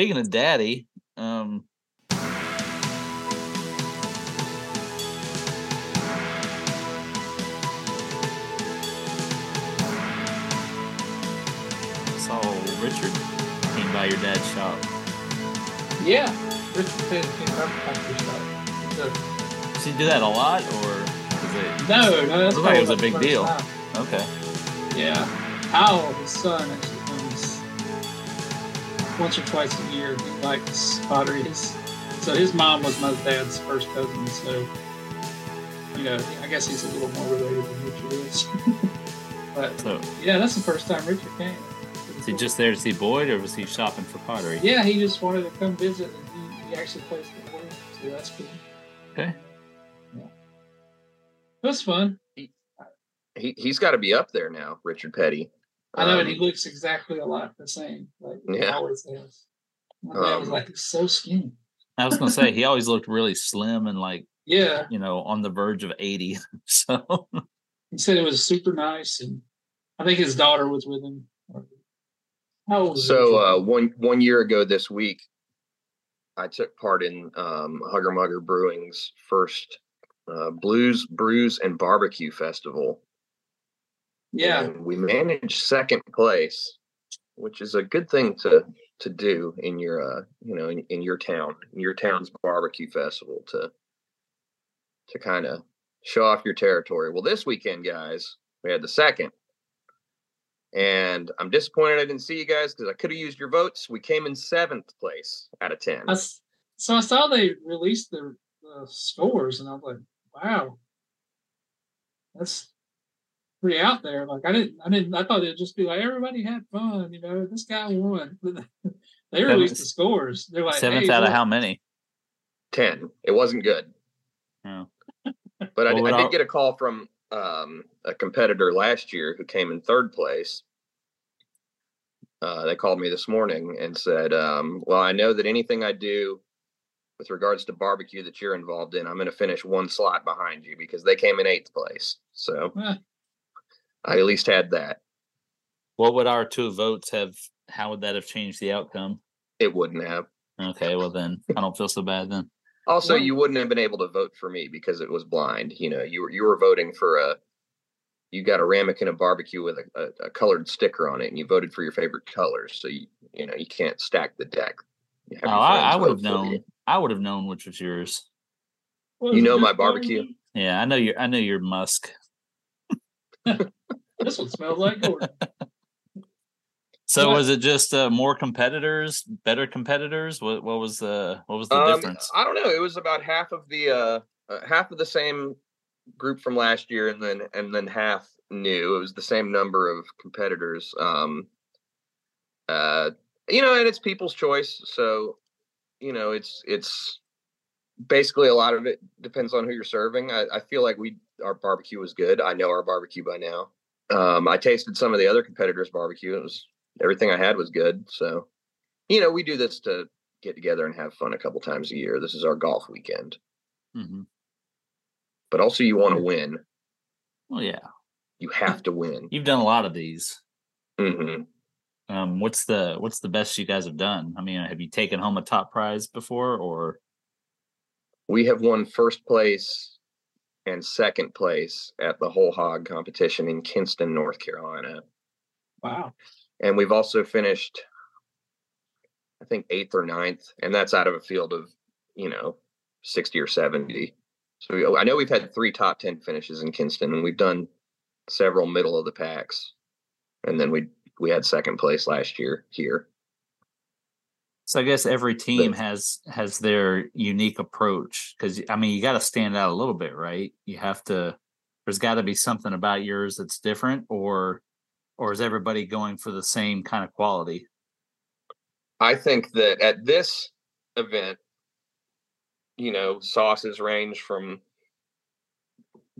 speaking of daddy, um, saw Richard came by your dad's shop. Yeah, Richard came up after shop. So, Does he do that a lot, or is it? no, no, that's it was a big deal. time. Okay. Yeah, Hal, his son, actually once or twice a year. He likes pottery. His, so his mom was my dad's first cousin. So you know, I guess he's a little more related than Richard is. but So yeah, that's the first time Richard came. is he just there to see Boyd, or was he shopping for pottery? Yeah, he just wanted to come visit, and he, he actually plays the organ, so that's cool. Okay. That's fun. He he's got to be up there now, Richard Petty. I know, and he Um, looks exactly a lot the same, like he Yeah. always has. My dad was Um, like, so skinny." I was gonna say he always looked really slim and like Yeah, you know on the verge of eighty. So he said it was super nice, and I think his daughter was with him. How old? So uh, one one year ago this week, I took part in um, Hugger Mugger Brewing's first uh, Blues, Brews, and Barbecue Festival. Yeah, and we managed second place, which is a good thing to to do in your uh you know in, in your town, in your town's barbecue festival to to kind of show off your territory. Well, this weekend, guys, we had the second. And I'm disappointed I didn't see you guys because I could have used your votes. We came in seventh place out of ten. I s- so I saw they released the uh, scores, and I was like, "Wow, that's pretty out there." Like I didn't, I didn't, I thought it'd just be like everybody had fun, you know. This guy won. they released the scores. They're like seventh hey, out of how many? Ten. It wasn't good. Oh. But I, Well, did- I did I'll- get a call from um, a competitor last year who came in third place. Uh, they called me this morning and said, um, "Well, I know that anything I do with regards to barbecue that you're involved in, I'm going to finish one slot behind you because they came in eighth place. So I at least had that. What would our two votes have? How would that have changed the outcome? It wouldn't have. Okay, well then I don't feel so bad then. Also, Well- you wouldn't have been able to vote for me because it was blind. You know, you were you were voting for a. You got a ramekin of barbecue with a, a, a colored sticker on it, and you voted for your favorite colors. So you you know you can't stack the deck. Oh, I, I would have vote you. known. I would have known which was yours. what You know my barbecue? Yeah, I know your. I know your musk. This one smells like Gordon. So What? was it just uh, more competitors, better competitors? What what was the what was the Um, difference? I don't know. It was about half of the uh, uh, half of the same group from last year, and then and then half new. It was the same number of competitors. Um, uh, you know, and it's people's choice. So, you know, it's it's basically a lot of it depends on who you're serving. I, I feel like we our barbecue was good. I know our barbecue by now. Um, I tasted some of the other competitors' barbecue. It was everything I had was good. So, you know, we do this to get together and have fun a couple times a year. This is our golf weekend, hmm but also you want to win. Well, yeah, You have to win. you've done a lot of these. hmm Um, what's the what's the best you guys have done? I mean, have you taken home a top prize before, or We have won first place and second place at the whole hog competition in Kinston, North Carolina. Wow. And we've also finished, I think, eighth or ninth, and that's out of a field of, you know, 60 or 70. So we, I know we've had three top 10 finishes in Kinston, and we've done several middle of the packs. And then we we had second place last year here. So? I guess every team has has their unique approach because I mean, you got to stand out a little bit, right? You have to. There's got to be something about yours that's different, or or is everybody going for the same kind of quality? I think that at this event, you know, sauces range from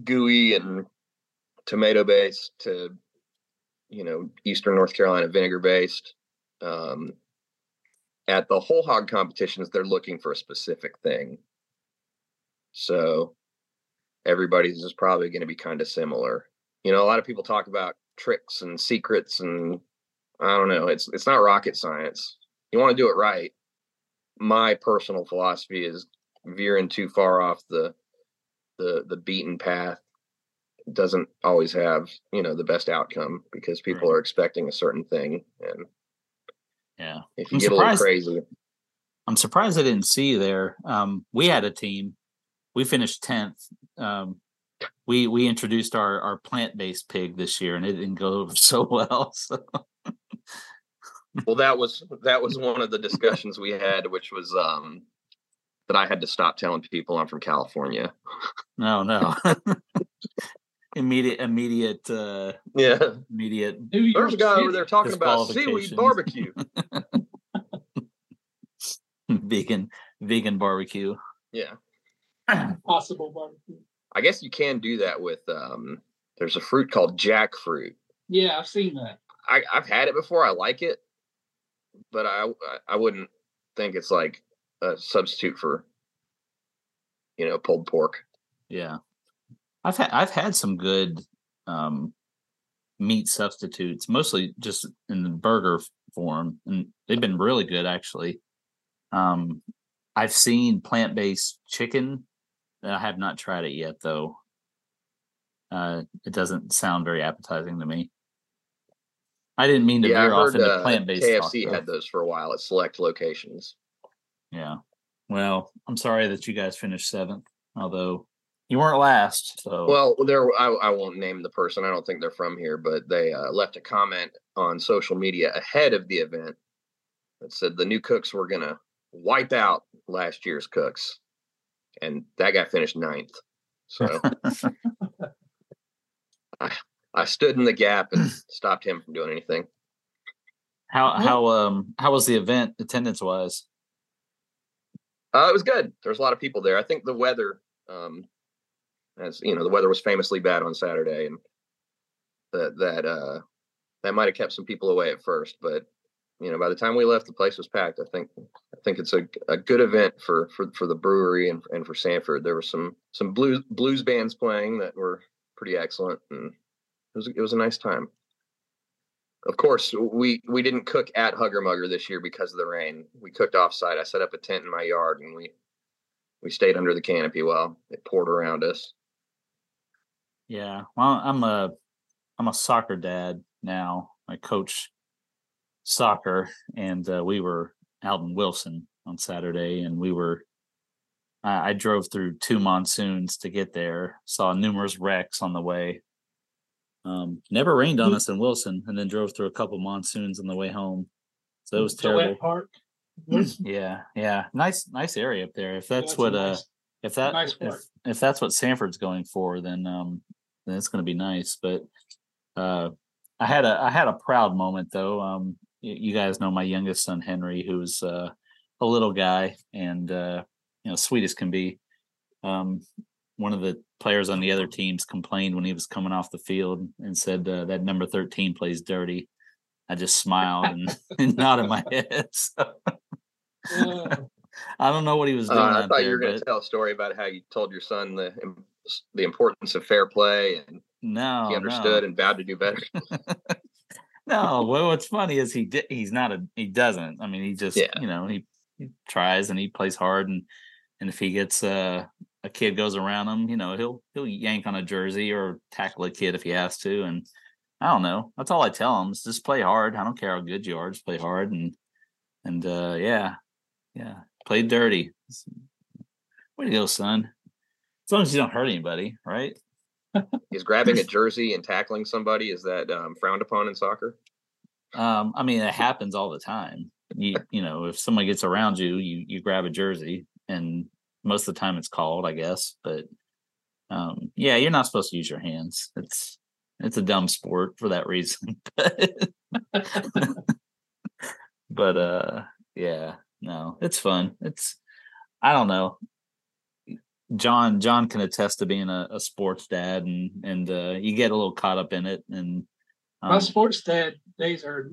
gooey and tomato based to, you know, Eastern North Carolina vinegar based. Um, at the whole hog competitions, they're looking for a specific thing. So everybody's is probably going to be kind of similar. You know, a lot of people talk about tricks and secrets and I don't know. It's it's not rocket science. You want to do it right. my personal philosophy is veering too far off the the the beaten path doesn't always have you know the best outcome because people Right. are expecting a certain thing and Yeah. if you I'm get a little surprised- crazy I'm surprised I didn't see you there. Um, we had a team. We finished tenth. Um, we we introduced our our plant based pig this year, and it didn't go so well. So well that was that was one of the discussions we had which was um that i had to stop telling people i'm from california no, no. immediate, immediate, uh, yeah immediate there's a guy over there talking about seaweed barbecue vegan vegan barbecue. yeah possible barbecue. i guess you can do that with um there's a fruit called jackfruit Yeah, I've seen that. I, I've had it before. I like it, but I I- I wouldn't think it's like a substitute for you know pulled pork. Yeah, I've had I've had some good um, meat substitutes, mostly just in the burger form, and they've been really good actually. Um, I've seen plant based chicken. I have not tried it yet though. Uh, it doesn't sound very appetizing to me. I didn't mean to Yeah, veer off into uh, plant based. KFC had those for a while at select locations. Yeah. Well, I'm sorry that you guys finished seventh, although you weren't last. So Well, there I, I won't name the person. I don't think they're from here, but they uh, left a comment on social media ahead of the event that said the new cooks were gonna wipe out last year's cooks, and that guy finished ninth. So I, I stood in the gap and stopped him from doing anything. how how um how was the event attendance wise? Uh, it was good. There's a lot of people there. I think the weather, um, as you know, the weather was famously bad on Saturday, and that that uh, that might have kept some people away at first. But you know, by the time we left, the place was packed. I think I think it's a, a good event for for for the brewery and and for Sanford. There were some some blues blues bands playing that were pretty excellent, and it was it was a nice time. Of course, we we didn't cook at Hugger Mugger this year because of the rain. We cooked offsite. I set up a tent in my yard, and we we stayed under the canopy while it poured around us. Yeah. Well, I'm a I'm a soccer dad now. I coach soccer, and uh, we were out in Wilson on Saturday, and we were. I I drove through two monsoons to get there. Saw numerous wrecks on the way. Um, never rained on Mm. us in Wilson, and then drove through a couple monsoons on the way home. So it was terrible. Park. Yeah, yeah, nice, nice area up there. If Yeah, that's it's a what uh, if that nice if, if that's what Sanford's going for, then um, then it's going to be nice. But uh, I had a I had a proud moment though. Um, you guys know my youngest son Henry, who's uh, a little guy and uh, you know sweet as can be. Um, one of the players on the other teams complained when he was coming off the field and said uh, that number thirteen plays dirty. I just smiled and, and nodded my head. So Uh, I don't know what he was Uh, I thought there, you were going to but tell a story about how you told your son the the importance of fair play, and no, he no. understood and vowed to do better. No, well, what's funny is he did. He's not a. He doesn't. I mean, he just Yeah. you know he, he tries and he plays hard and and if he gets uh, a kid goes around him, you know he'll he'll yank on a jersey or tackle a kid if he has to. And I don't know. That's all I tell him is just play hard. I don't care how good you are, just play hard and and uh, yeah, yeah, play dirty. Way to go, son. As long as you don't hurt anybody, right? Is grabbing a jersey and tackling somebody is that um, frowned upon in soccer? Um, I mean, it happens all the time. You you know, if someone gets around you, you you grab a jersey, and most of the time it's called, I guess. But um, yeah, you're not supposed to use your hands. It's it's a dumb sport for that reason. but uh, yeah, no, it's fun. It's I don't know. John John can attest to being a, a sports dad, and and uh, you get a little caught up in it, and my um, sports dad days are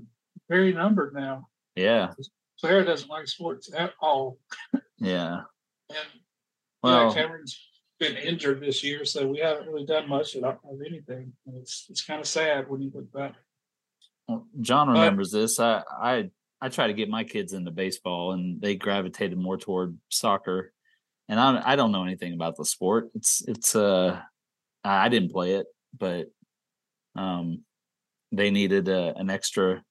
very numbered now. yeah, Sarah doesn't like sports at all. yeah. And Well, yeah, Cameron's been injured this year, so we haven't really done much of anything. It's it's kind of sad when you look back. Well, John But- remembers this. I I I try to get my kids into baseball, and they gravitated more toward soccer. And I I don't know anything about the sport. It's it's uh I didn't play it, but um they needed a, an extra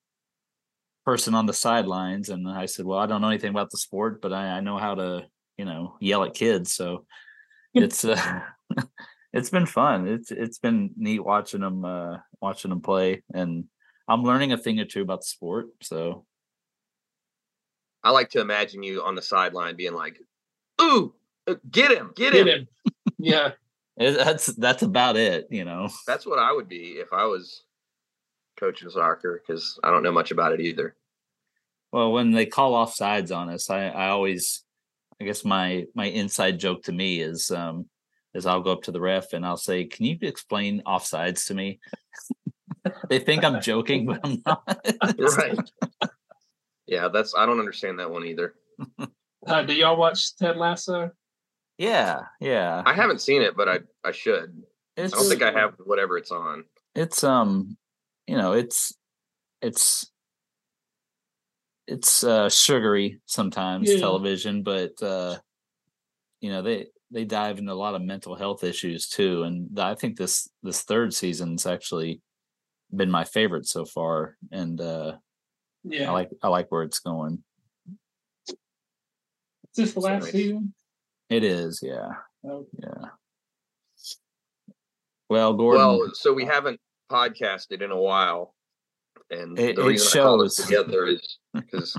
person on the sidelines, and I said, well, I don't know anything about the sport, but I, I know how to you know yell at kids, so it's uh it's been fun. It's it's been neat watching them uh watching them play and I'm learning a thing or two about the sport. So I like to imagine you on the sideline being like, "Ooh, uh, get him, get, Get him. him. Yeah. that's that's about it, you know. That's what I would be if I was coaching soccer because I don't know much about it either. Well, when they call off sides on us, I, I always I guess my my inside joke to me is um is I'll go up to the ref and I'll say, Can you explain offsides to me? they think I'm joking, but I'm not. Right. yeah, that's I don't understand that one either. Uh, do y'all watch Ted Lasso? Yeah, yeah. I haven't seen it, but I I should. It's I don't think I have whatever it's on. it's um you know it's it's it's uh sugary sometimes Yeah. television but uh you know they they dive into a lot of mental health issues too and i think this this third season's actually been my favorite so far and uh Yeah. i like i like where it's going Is this the last season? It is yeah. Oh, yeah. Well gordon Well, so we haven't podcasted in a while, and It- the it reason I called us together is because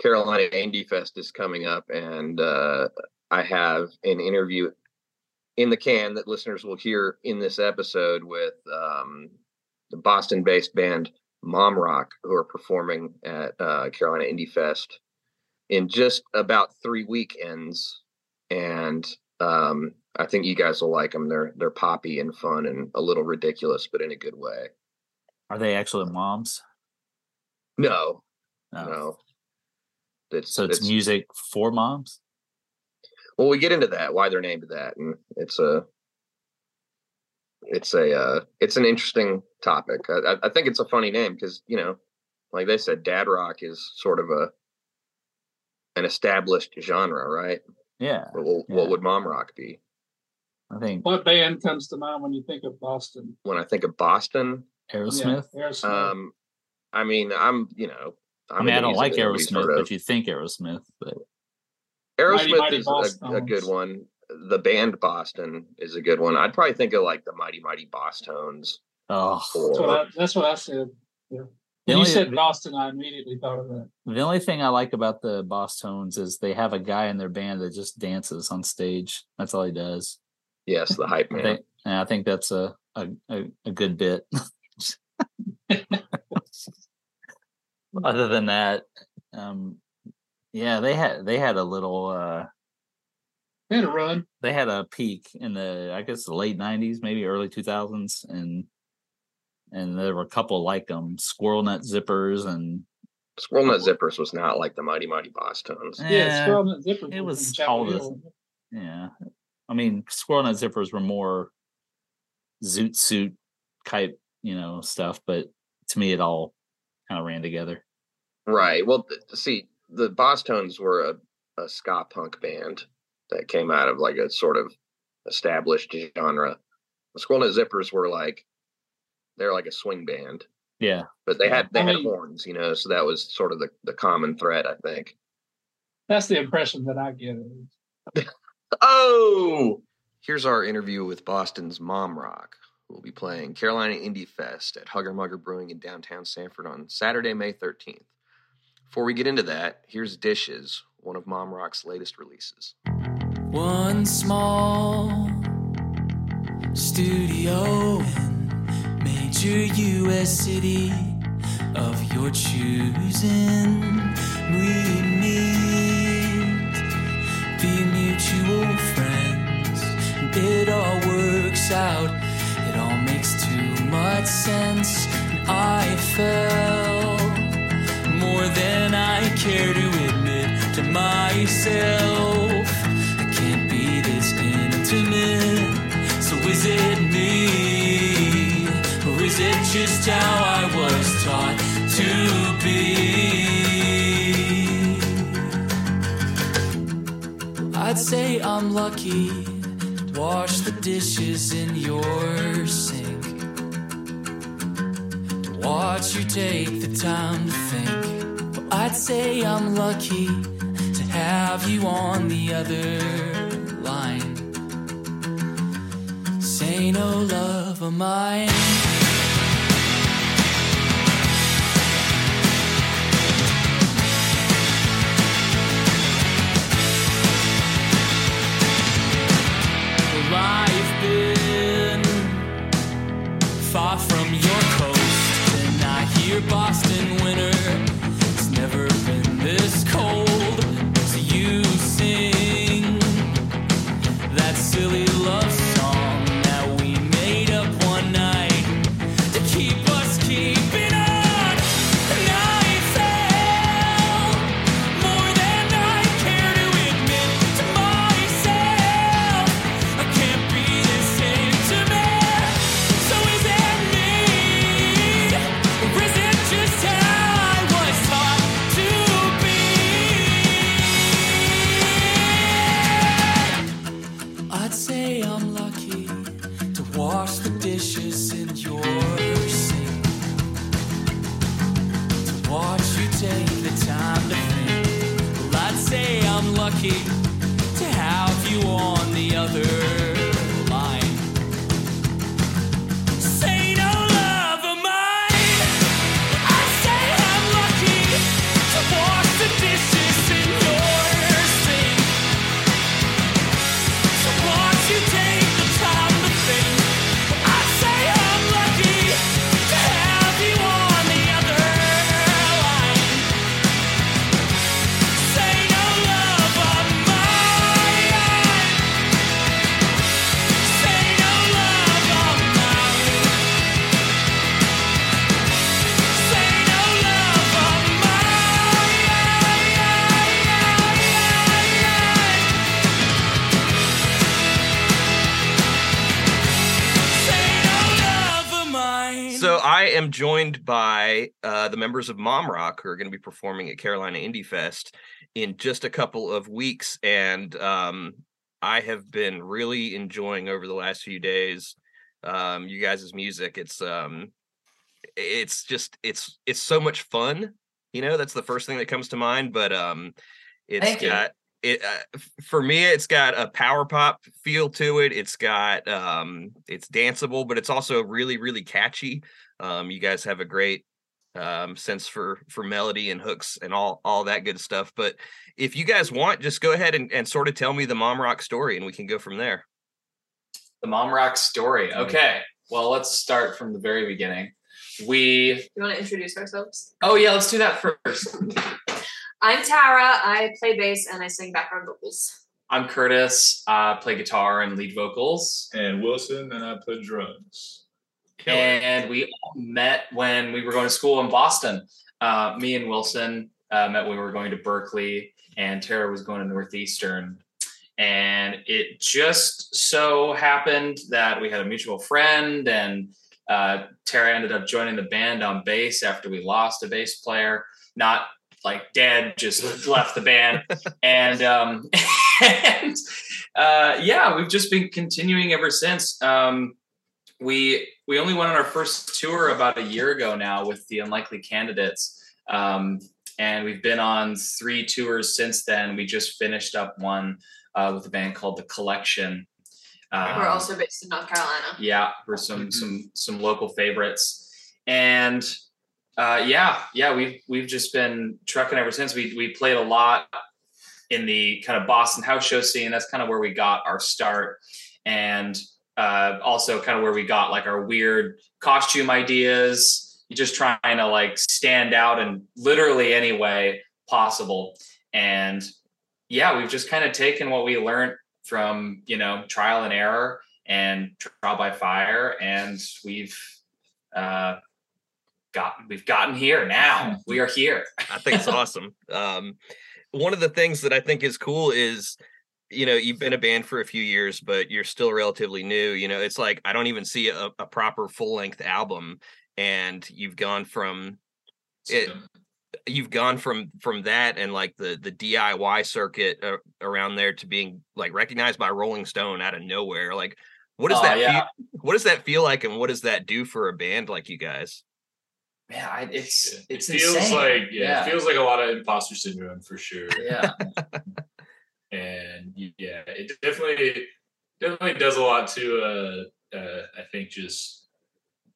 Carolina Indie Fest is coming up, and uh, I have an interview in the can that listeners will hear in this episode with um, the Boston-based band Mom Rock, who are performing at uh, Carolina Indie Fest in just about three weekends, and um, I think you guys will like them. They're they're poppy and fun and a little ridiculous, but in a good way. are they actually moms No, No. no. It's, so it's, music for moms well, we get into that why they're named that, and it's a it's a uh, it's an interesting topic. I, I- I think it's a funny name because you know, like they said, dad rock is sort of a an established genre, right? Yeah But what, Yeah. what would mom rock be? i think What band comes to mind when you think of Boston? When I think of Boston, aerosmith Yeah, Aerosmith. um, I mean, I'm you know, I I'm mean, I don't like music that nobody's Aerosmith, heard but you think Aerosmith, but Aerosmith Mighty is Boss a, a good one. The band Boston is a good one. I'd probably think of like the Mighty Mighty Bosstones. oh, that's, what I, that's what I said. Yeah. The When you only- said Boston, I immediately thought of that. the only thing I like about the Bosstones is they have a guy in their band that just dances on stage. That's all he does. yes, the hype I man. think, and I think that's a a, a, a good bit. Other than that, um, yeah, they had they had a little uh, They had a run. they had a peak in the I guess the late '90s, maybe early 2000s, and and there were a couple like them, Squirrel Nut Zippers, and Squirrel Nut Zippers was not like the Mighty Mighty Boss Tones. Yeah, eh, Squirrel Nut zippers. it was from all the- Yeah. I mean, Squirrel Nut Zippers were more zoot suit type, you know, stuff, but to me, it all kind of ran together. Right. Well, th- see, the Bosstones were a, a ska punk band that came out of like a sort of established genre. The Squirrel Nut Zippers were like they're like a swing band, Yeah. but they had they I had mean- horns, you know. So that was sort of the the common thread, I think. That's the impression that I get. Oh, here's our interview with Boston's Mom Rock. We'll be playing Carolina Indie Fest at Hugger Mugger Brewing in downtown Sanford on Saturday, May 13th. Before we get into that, here's Dishes, one of Mom Rock's latest releases. One small studio in major U.S. city of your choosing. We meet, be mutual friends, it all works out. It all makes too much sense. I fell more than I care to admit to myself. I can't be this intimate. So is it me? just how I was taught to be. I'd say I'm lucky to wash the dishes in your sink, to watch you take the time to think. Well, I'd say I'm lucky to have you on the other line. Say no love of mine. So I am joined by uh, the members of Mom Rock who are going to be performing at Carolina Indie Fest in just a couple of weeks, and um, I have been really enjoying over the last few days um, you guys' music. It's um, it's just it's it's so much fun. You know, that's the first thing that comes to mind. But um, it's Thank got it uh, for me. It's got a power pop feel to it. It's got um, it's danceable, but it's also really really catchy. Um, you guys have a great um, sense for for melody and hooks and all all that good stuff. But if you guys want, just go ahead and, and sort of tell me the mom rock story, and we can go from there. The mom rock story. Mm. Okay. Well, let's start from the very beginning. We You want to introduce ourselves? oh yeah, let's do that first. I'm Tara. I play bass and I sing background vocals. I'm Curtis. I play guitar and lead vocals. and Wilson, and I play drums. And we all met when we were going to school in Boston. Uh, me and Wilson uh, met when we were going to Berklee, and Tara was going to Northeastern. And it just so happened that we had a mutual friend, and uh, Tara ended up joining the band on bass after we lost a bass player. Not like dead, just left the band. And um, and uh, yeah, we've just been continuing ever since. Um, we we only went on our first tour about a year ago now with the Unlikely Candidates, um, and we've been on three tours since then. We just finished up one uh, with a band called The Collection. Um, We're also based in North Carolina. yeah, we're some some some local favorites, and uh, yeah, yeah, we've we've just been trucking ever since. We we played a lot in the kind of Boston house show scene. That's kind of where we got our start, and uh, also kind of where we got like our weird costume ideas. Just trying to like stand out in literally any way possible, and yeah, we've just kind of taken what we learned from you know trial and error and trial by fire, and we've uh, got we've gotten here now. We are here. I think it's awesome. Um, one of the things that I think is cool is, you know, you've been a band for a few years, but you're still relatively new. You know, it's like I don't even see a, a proper full length album, and you've gone from it. you've gone from from that and like the the DIY circuit uh, around there to being like recognized by Rolling Stone out of nowhere. Like, what does Oh, that yeah. feel, what does that feel like, and what does that do for a band like you guys? Man, I, it's It it's feels insane. like yeah, yeah, it feels like a lot of imposter syndrome for sure. yeah. and yeah, it definitely definitely does a lot to uh, uh I think just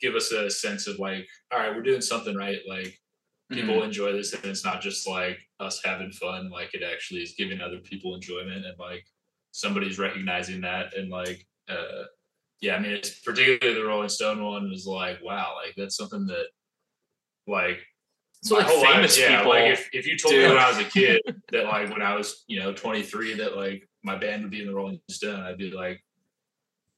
give us a sense of like, all right, we're doing something right. Like people Mhm. enjoy this, and it's not just like us having fun. Like it actually is giving other people enjoyment, and like somebody's recognizing that, and like uh yeah, I mean, it's particularly the Rolling Stone one was like, wow, like that's something that like So like whole life- famous yeah, people. Like if, if you told do. me when I was a kid that like when I was, you know, 23 that like my band would be in the Rolling Stone, I'd be like,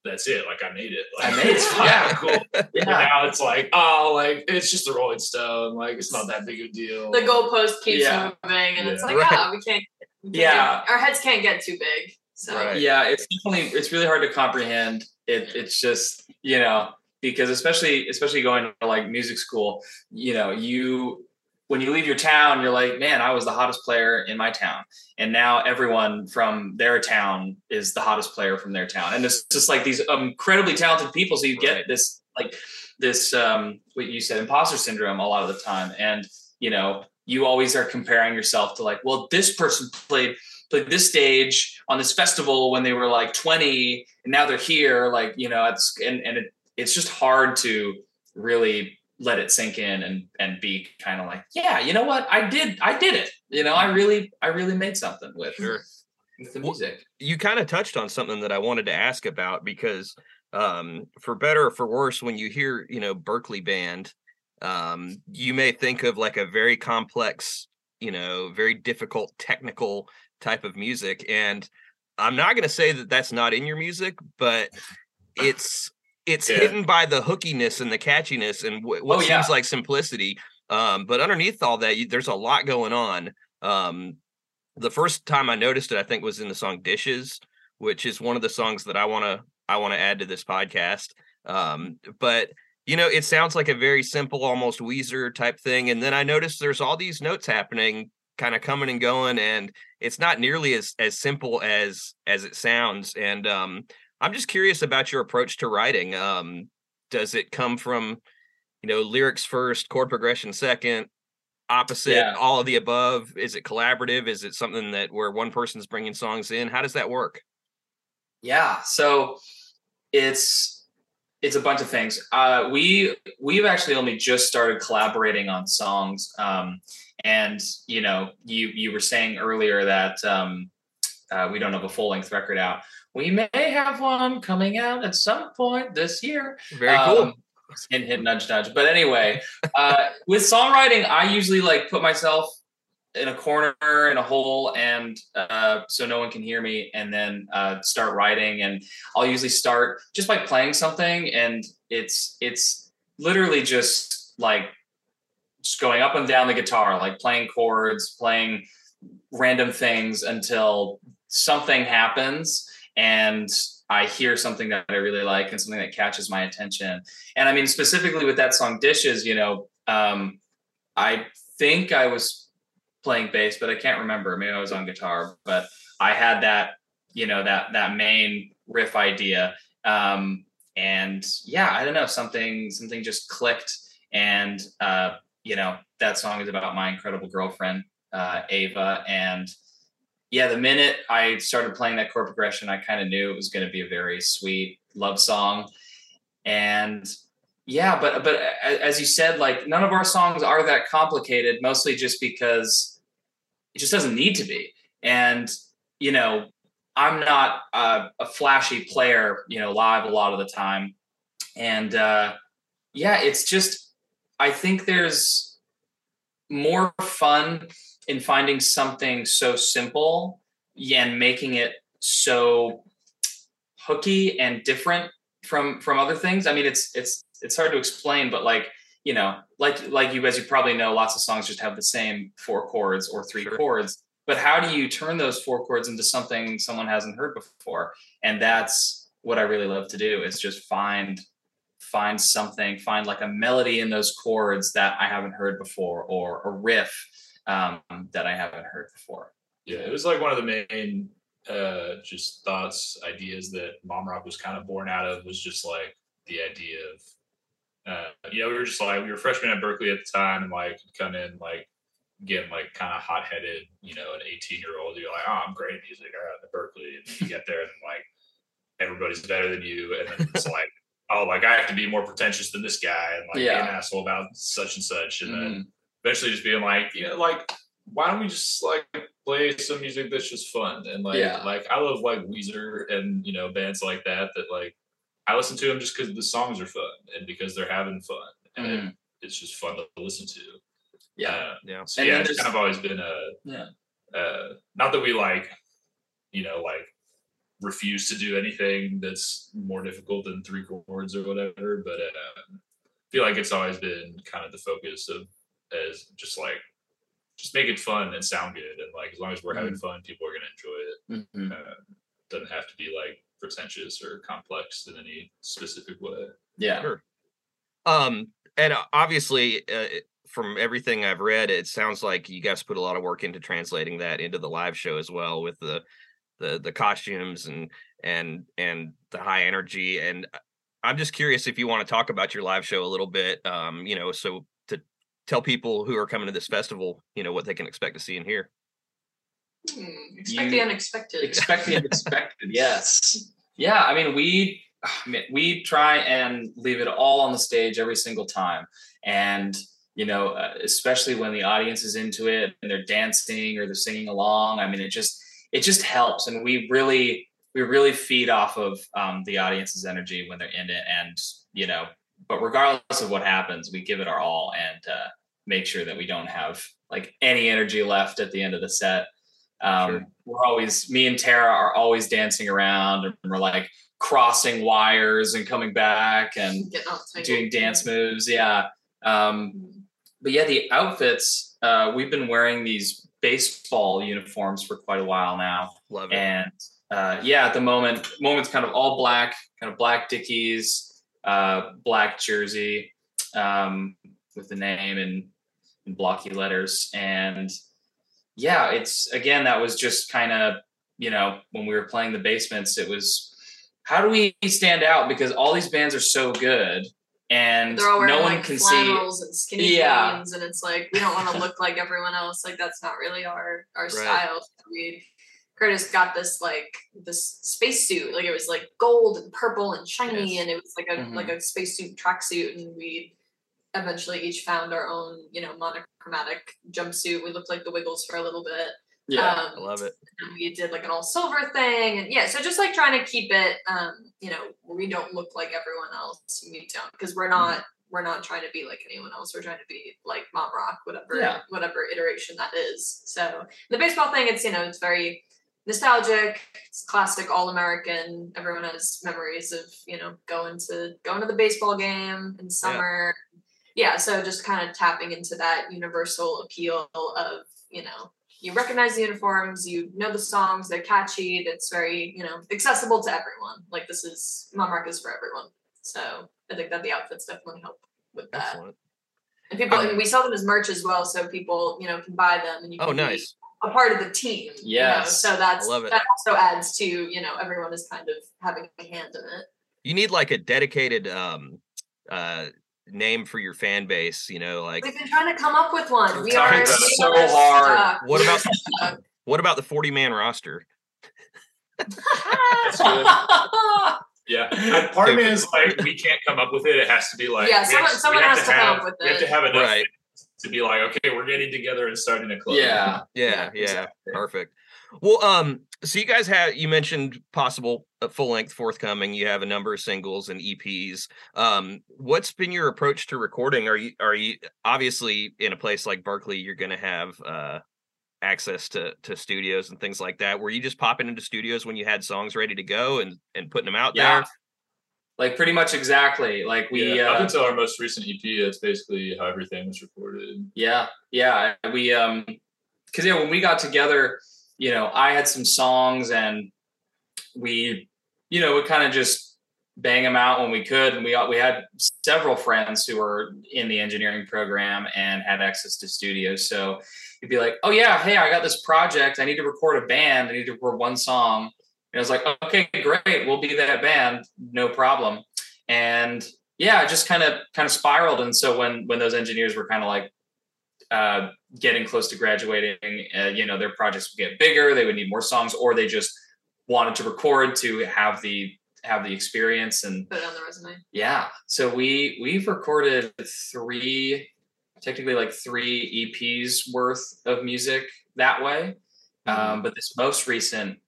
that's it. Like I made it. I Like, made it. yeah, cool. But now it's like, oh, like it's just the Rolling Stone. Like it's not that big a deal. The goalpost keeps Yeah. moving, and it's like, Right. ah, we can't. we can't Yeah. get- our heads can't get too big. So Right. Yeah, it's definitely it's really hard to comprehend. It it's just you know because especially especially going to like music school, you know you when you leave your town, you're like, man, I was the hottest player in my town, and now everyone from their town is the hottest player from their town, and it's just like these incredibly talented people. So you get Right. this like this um what you said imposter syndrome a lot of the time, and you know you always are comparing yourself to like, well, this person played played this stage on this festival when they were like 20 and now they're here like you know it's and, and it, it's just hard to really let it sink in and and be kind of like yeah you know what? I did i did it. You know i really i really made something with Sure. with the Well, music. you kind of touched on something that I wanted to ask about because um for better or for worse when you hear you know Berklee band um you may think of like a very complex you know very difficult technical type of music. And I'm not going to say that that's not in your music but it's it's Yeah. hidden by the hookiness and the catchiness and wh- what Oh, seems yeah. like simplicity um but underneath all that you, there's a lot going on um the first time I noticed it, I think, was in the song "Dishes," which is one of the songs that I want to I want to add to this podcast. Um, but you know, it sounds like a very simple, almost Weezer type thing, and then I noticed there's all these notes happening, kind of coming and going, and it's not nearly as as simple as as it sounds. And um, I'm just curious about your approach to writing. Um, does it come from you know lyrics first, chord progression second? opposite Yeah. all of the above is it collaborative is it something that where one person's bringing songs in how does that work Yeah, so it's it's a bunch of things. Uh, we we've actually only just started collaborating on songs, um, and you know, you you were saying earlier that um, uh, we don't have a full length record out. We may have one coming out at some point this year. very cool Um, hint, hint, nudge, nudge. But anyway, uh, with songwriting, I usually like put myself in a corner in a hole and uh, so no one can hear me and then uh, start writing and i'll usually start just by playing something and it's it's literally just like just going up and down the guitar like playing chords playing random things until something happens and i hear something that i really like and something that catches my attention and i mean specifically with that song dishes you know um, i think i was playing bass, but I can't remember. Maybe I was on guitar, but I had that, you know, that that main riff idea. Um, and yeah, I don't know, something something just clicked. And uh, you know, that song is about my incredible girlfriend, uh, Ava. And yeah, the minute I started playing that chord progression, I kind of knew it was going to be a very sweet love song. And yeah, but but as you said, like none of our songs are that complicated, mostly just because it just doesn't need to be. And you know, I'm not a, a flashy player, you know, live a lot of the time. And uh, yeah, it's just I think there's more fun in finding something so simple yeah, and making it so hooky and different from from other things. I mean, it's it's it's hard to explain, but like you know, like like you as you probably know, lots of songs just have the same four chords or three Sure. chords. But how do you turn those four chords into something someone hasn't heard before? And that's what I really love to do is just find find something, find like a melody in those chords that I haven't heard before, or a riff um, that I haven't heard before. Yeah, it was like one of the main uh just thoughts, ideas that Mom Rock was kind of born out of was just like the idea of uh you know, we were just like we were freshmen at Berklee at the time and like come in like getting like kind of hot headed, you know, an 18 year old, you're like, oh I'm great at music, all right, at Berklee. And you get there and like everybody's better than you, and then it's like, oh like I have to be more pretentious than this guy and like be Yeah. an asshole about such and such. And then Mhm. Eventually just being like, you know, like why don't we just like play some music that's just fun and like Yeah. like I love like Weezer and you know bands like that that like I listen to them just because the songs are fun and because they're having fun and it- Mhm. it's just fun to listen to. Yeah. Uh, Yeah. so And yeah, it's kind of always been a Yeah. uh not that we like you know like refuse to do anything that's more difficult than three chords or whatever but uh, I feel like it's always been kind of the focus of as just like just make it fun and sound good and like as long as we're having fun people are going to enjoy it Mhm. uh, doesn't have to be like pretentious or complex in any specific way Yeah. Sure. Um, and uh, obviously, uh, from everything I've read, it sounds like you guys put a lot of work into translating that into the live show as well, with the the the costumes and and and the high energy. And uh, I'm just curious if you want to talk about your live show a little bit. Um, you know, so to tell people who are coming to this festival, you know, what they can expect to see and hear. Hmm, expect the unexpected. expect the unexpected yes yeah i mean we we try and leave it all on the stage every single time and you know uh, especially when the audience is into it and they're dancing or they're singing along i mean it just it just helps and we really we really feed off of um, the audience's energy when they're in it and you know but regardless of what happens we give it our all and uh, make sure that we don't have like any energy left at the end of the set um, Sure. we're always me and tara are always dancing around and we're like crossing wires and coming back and Getting all tight. doing dance moves yeah um, but yeah the outfits uh, we've been wearing these baseball uniforms for quite a while now Love it. and uh, yeah, at the moment, moment's kind of all black, kind of black Dickies, uh, black jersey um, with the name and in blocky letters, and yeah, it's again that was just kind of you know when we were playing the basements, it was how do we stand out because all these bands are so good and They're all wearing no one like can see and skinny Yeah. jeans, and it's like we don't want to look like everyone else. Like that's not really our our style. We Curtis got this like this space suit, like it was like gold and purple and shiny, Yes. and it was like a Mhm. like a spacesuit tracksuit, and we eventually each found our own, you know, monochromatic jumpsuit. We looked like the Wiggles for a little bit. yeah Um, I love it. and we did like an all silver thing and yeah so just like trying to keep it um you know we don't look like everyone else we don't because we're not we're not trying to be like anyone else we're trying to be like mom rock whatever Yeah. whatever iteration that is so the baseball thing it's you know it's very nostalgic it's classic all american everyone has memories of you know going to going to the baseball game in summer yeah yeah, so just kind of tapping into that universal appeal of you know you recognize the uniforms, you know the songs, they're catchy, that's very, you know, accessible to everyone. Like this is Rock is for everyone. So I think that the outfits definitely help with that. Excellent. And people Um, and we sell them as merch as well, so people, you know, can buy them and you can Oh, nice. A part of the team. you know? Yes. So that's I love it. that also adds to, you know, everyone is kind of having a hand in it. You need like a dedicated um uh name for your fan base, you know, like We've been trying to come up with one. We're We are so hard. stuck. What about- what about the 40 man roster? That's good. Yeah, and part of me is like we can't come up with it. It has to be like Yeah, someone- have- someone has to come have, up with We have to it. have enough Right. To be like, okay, we're getting together and starting a club. yeah Yeah, yeah, exactly. perfect. Well, um, so you guys have you mentioned possible uh, full length forthcoming. You have a number of singles and EPs. Um, what's been your approach to recording? Are you are you obviously in a place like Berklee? You're going to have uh access to to studios and things like that. Were you just popping into studios when you had songs ready to go and and putting them out yeah there? Like pretty much exactly like we Yeah, up uh, until our most recent EP, that's basically how everything was recorded. Yeah, yeah. We um because yeah, when we got together, you know, I had some songs and we, you know, we kind of just bang them out when we could. And we we had several friends who were in the engineering program and had access to studios. So you'd be like, "Oh yeah, hey, I got this project. I need to record a band. I need to record one song." And I was like, "Okay, great. We'll be that band. No problem." And yeah, it just kind of kind of spiraled. And so when when those engineers were kind of like uh, getting close to graduating, uh, you know, their projects would get bigger. They would need more songs, or they just wanted to record to have the have the experience and Put it on the resume. yeah so we we've recorded three technically like three eps worth of music that way um, but this most recent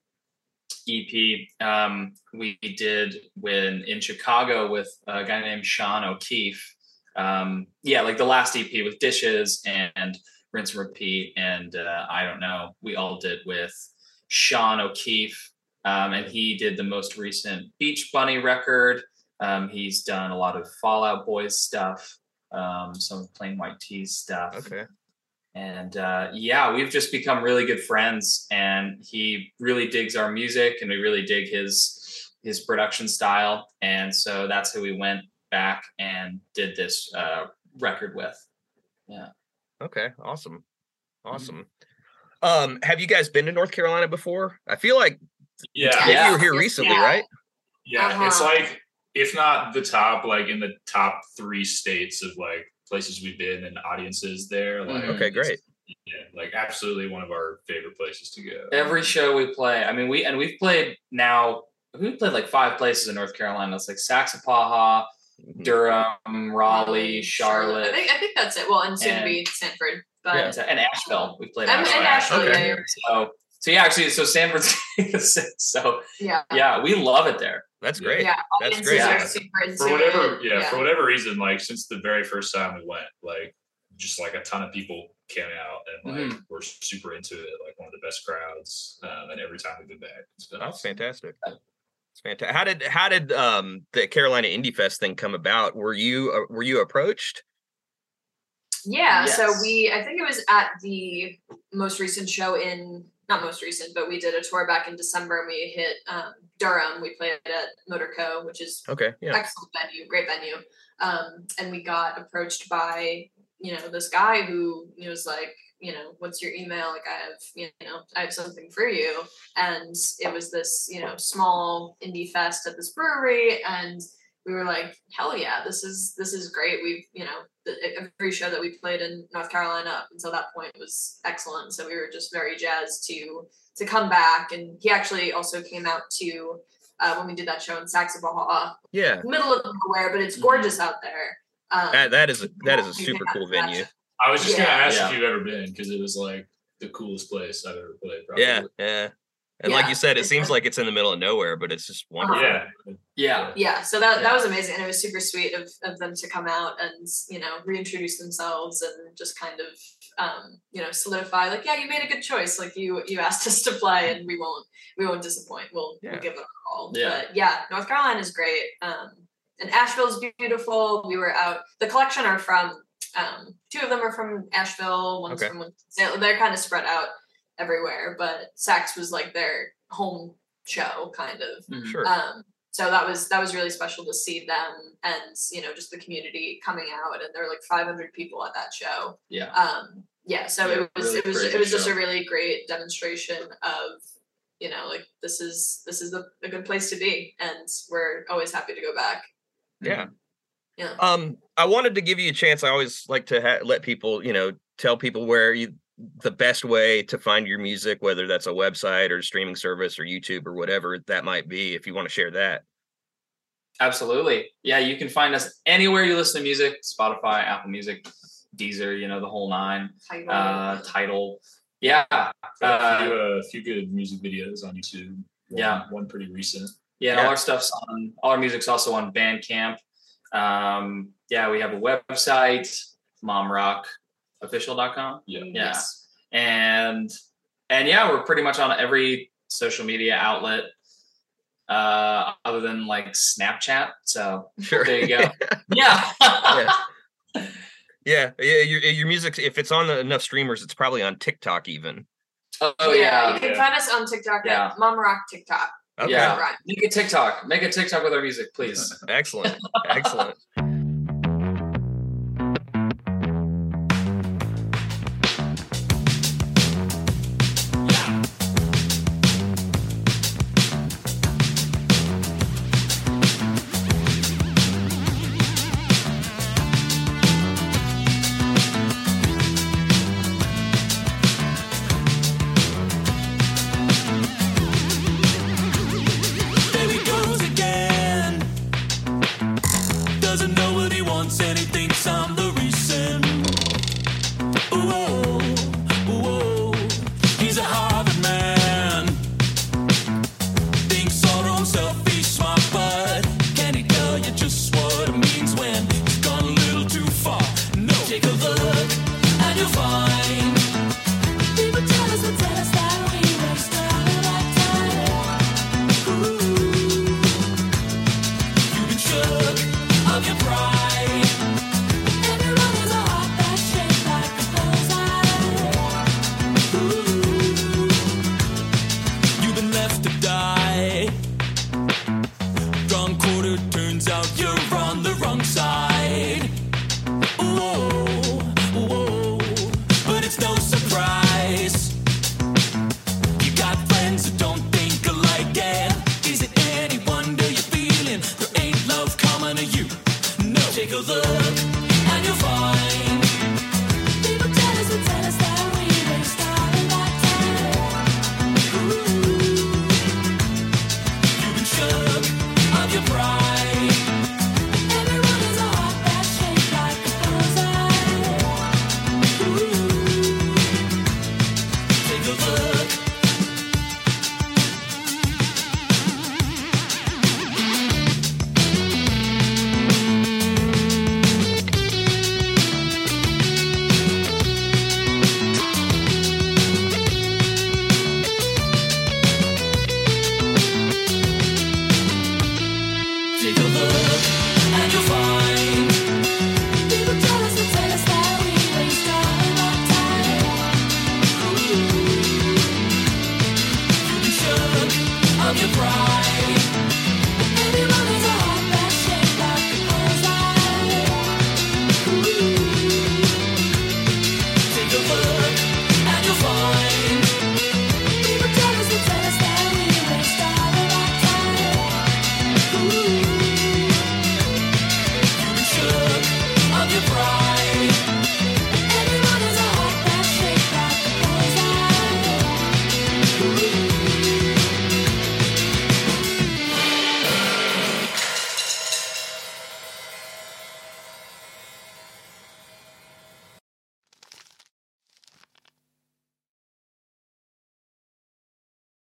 ep um, we did when in chicago with a guy named sean o'keefe um, yeah like the last ep with dishes and rinse and repeat and uh, i don't know we all did with sean o'keefe um, and he did the most recent beach bunny record um, he's done a lot of Fall Out Boy's stuff, um, some Plain White T's stuff. Okay. And uh, yeah, we've just become really good friends, and he really digs our music, and we really dig his his production style, and so that's who we went back and did this uh, record with. Yeah. Okay. Awesome. Awesome. Um, have you guys been to North Carolina before? I feel like Yeah. Yeah. you were here recently, Yeah. right? Yeah, it's Uh-huh. like if not the top, like in the top three states of like places we've been and audiences there. Like Mhm. Okay, great. Yeah, like absolutely one of our favorite places to go. Every show we play, I mean, we and we've played now. We've played like five places in North Carolina. It's like Saxapahaw, Mhm. Durham, Raleigh, Charlotte, I think I think that's it. Well, and soon to be Sanford. But Yeah. and Asheville. We've played And- Asheville. and Asheville, Okay. So, so yeah, actually, so San Francisco. so yeah. yeah, we love it there. That's great. Yeah, That's great. are Yeah. super into for whatever, it. yeah, for whatever reason, like since the very first time we went, like just like a ton of people came out and like Mm-hmm. we're super into it. Like one of the best crowds, um, and every time we've been back, it's been That's awesome. fantastic. It's fantastic. How did how did um the Carolina Indie Fest thing come about? Were you uh, were you approached? Yeah, so we I think it was at the most recent show in not most recent, but we did a tour back in December and we hit um, Durham. We played at Motorco, which is Okay, yeah. excellent venue, great venue. Um, and we got approached by, you know, this guy who know, was like, you know, what's your email? Like I have, you know, I have something for you. And it was this, you know, small indie fest at this brewery. And we were like, hell yeah, this is this is great. We've, you know, the, every show that we played in North Carolina up until that point was excellent. So we were just very jazzed to to come back. And he actually also came out to uh, when we did that show in Saxapahaw, Yeah. middle of nowhere, but it's gorgeous out there. Um, That that is a that is a super cool have that. venue. I was just Yeah. gonna ask Yeah. if you've ever been because it was like the coolest place I've ever played. Probably. Yeah, yeah. And like you said, it seems like it's in the middle of nowhere, but it's just wonderful. yeah, Yeah. Yeah, so that Yeah. that was amazing, and it was super sweet of, of them to come out and you know reintroduce themselves and just kind of um, you know solidify like yeah you made a good choice like you you asked us to play and we won't we won't disappoint we'll, Yeah. we'll give it a call Yeah. but yeah North Carolina is great um, and Asheville's beautiful we were out the collection are from um, two of them are from Asheville one's Okay. from they're kind of spread out everywhere but Sax was like their home show kind of Mhm. Sure. um, so that was that was really special to see them and you know just the community coming out and there were like 500 people at that show. Yeah. Um, yeah. So Yeah, it was really it was it was just a really great demonstration of you know like this is this is the, a good place to be and we're always happy to go back. Yeah. Yeah. Um, I wanted to give you a chance. I always like to ha- let people, you know, tell people where you the best way to find your music, whether that's a website or a streaming service or YouTube or whatever that might be. If you want to share that. Absolutely. Yeah, you can find us anywhere you listen to music Spotify, Apple Music, Deezer, you know, the whole nine. Tidal. Uh, Tidal. Yeah. Got a Uh, few, uh, few good music videos on YouTube. One, Yeah. one pretty recent. Yeah, Yeah. all our stuff's on all our music's also on Bandcamp. Um, yeah, we have a website, momrockofficial.com. Yeah. Yeah. Yes. And and yeah, we're pretty much on every social media outlet uh other than like Snapchat. So Sure. there you go. yeah. yeah, yeah. Your your music, if it's on enough streamers, it's probably on TikTok even. oh yeah. You can yeah. find us on TikTok Yeah. at Mom Rock TikTok. Okay. Yeah. Make a TikTok. Make a TikTok with our music, please. Excellent. Excellent.